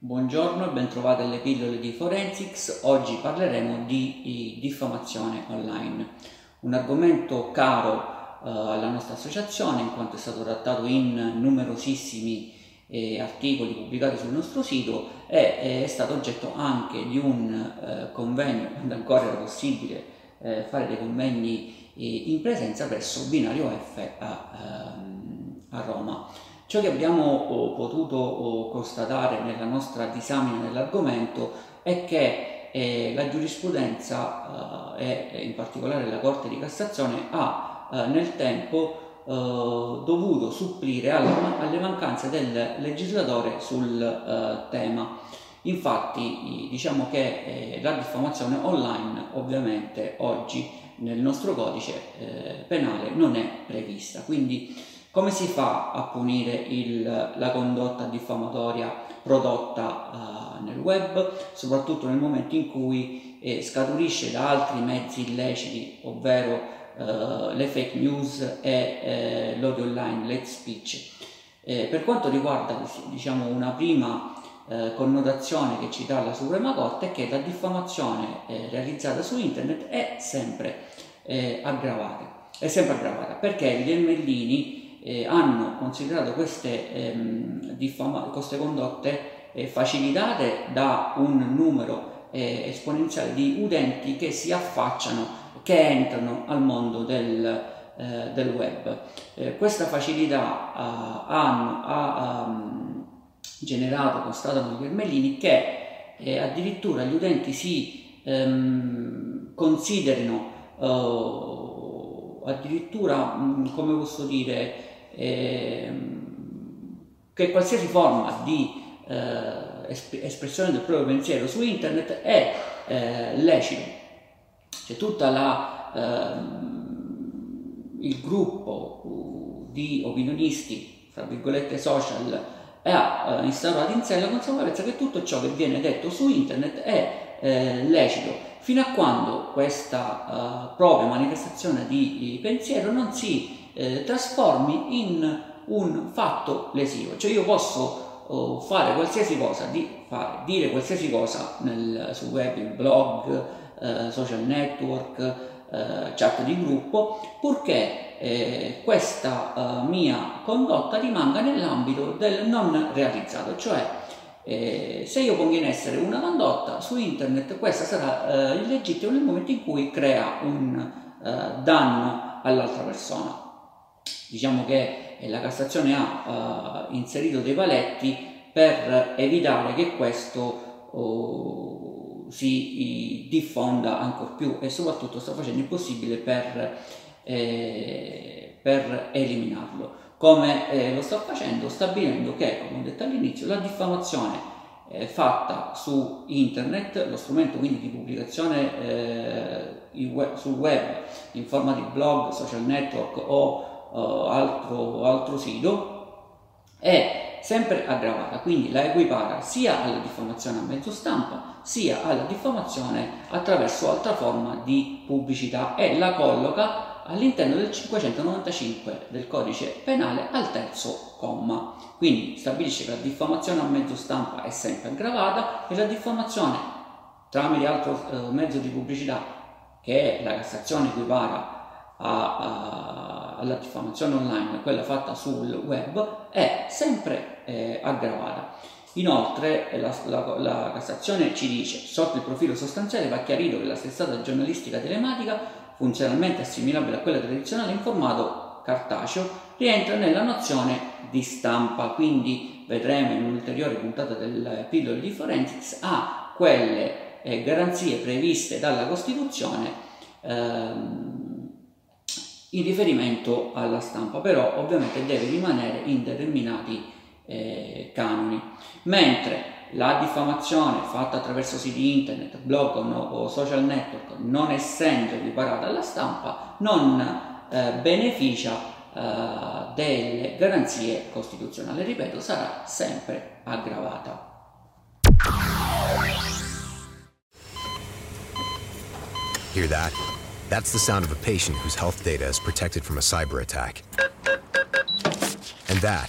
Buongiorno e bentrovati alle pillole di Forensics. Oggi parleremo di diffamazione online, un argomento caro eh, alla nostra associazione in quanto è stato trattato in numerosissimi eh, articoli pubblicati sul nostro sito e è stato oggetto anche di un eh, convegno, quando ancora era possibile eh, fare dei convegni eh, in presenza presso Binario F a, ehm, a Roma. Ciò che abbiamo oh, potuto oh, constatare nella nostra disamina dell'argomento è che eh, la giurisprudenza eh, e in particolare la Corte di Cassazione ha eh, nel tempo eh, dovuto supplire alle mancanze del legislatore sul eh, tema. Infatti diciamo che eh, la diffamazione online ovviamente oggi nel nostro codice penale non è prevista, quindi come si fa a punire il, la condotta diffamatoria prodotta uh, nel web, soprattutto nel momento in cui eh, scaturisce da altri mezzi illeciti, ovvero uh, le fake news e eh, l'odio online, l'hate speech. Eh, per quanto riguarda diciamo, una prima eh, connotazione che ci dà la Suprema Corte è che la diffamazione realizzata su internet è sempre aggravata, è sempre aggravata perché gli emmellini eh, hanno considerato queste, ehm, diffama- queste condotte eh, facilitate da un numero eh, esponenziale di utenti che si affacciano, che entrano al mondo del, eh, del web. Eh, questa facilità ha um, generato, constatano gli ermellini, che addirittura gli utenti si um, considerino uh, addirittura, um, come posso dire, eh, che qualsiasi forma di eh, espressione del proprio pensiero su internet è eh, lecito. C'è tutta la, ehm, il gruppo di opinionisti, fra virgolette social, ha eh, instaurato in sé la consapevolezza che tutto ciò che viene detto su internet è eh, lecito, fino a quando questa uh, propria manifestazione di, di pensiero non si eh, trasformi in un fatto lesivo, cioè io posso oh, fare qualsiasi cosa, di, fare, dire qualsiasi cosa nel, sul web, il blog, eh, social network, eh, chat di gruppo, purché eh, questa eh, mia condotta rimanga nell'ambito del non realizzato, cioè eh, se io in essere una condotta su internet, questa sarà eh, illegittima nel momento in cui crea un eh, danno all'altra persona. Diciamo che eh, la Cassazione ha uh, inserito dei paletti per evitare che questo uh, si diffonda ancora più e soprattutto sta facendo il possibile per, eh, per eliminarlo. Come eh, lo sta facendo? Stabilendo che, come ho detto all'inizio, la diffamazione eh, fatta su internet, lo strumento quindi di pubblicazione eh, web, sul web in forma di blog, social network o uh, altro, altro sito, è sempre aggravata, quindi la equipara sia alla diffamazione a mezzo stampa sia alla diffamazione attraverso altra forma di pubblicità e la colloca all'interno del 595 del codice penale al terzo comma. Quindi stabilisce che la diffamazione a mezzo stampa è sempre aggravata e la diffamazione tramite altro eh, mezzo di pubblicità che la Cassazione equipara a, a alla diffamazione online, quella fatta sul web, è sempre eh, aggravata. Inoltre la, la, la, Cassazione ci dice, sotto il profilo sostanziale va chiarito che la testata giornalistica telematica, funzionalmente assimilabile a quella tradizionale in formato cartaceo, rientra nella nozione di stampa, quindi vedremo in un'ulteriore puntata del pillole di Forensics a quelle eh, garanzie previste dalla Costituzione ehm, in riferimento alla stampa, però ovviamente deve rimanere in determinati eh, canoni, mentre la diffamazione fatta attraverso siti internet, blog o social network, non essendo equiparata alla stampa, non eh, beneficia eh, delle garanzie costituzionali. Ripeto, sarà sempre aggravata. Hear that? That's the sound of a patient whose health data is protected from a cyber attack. And that,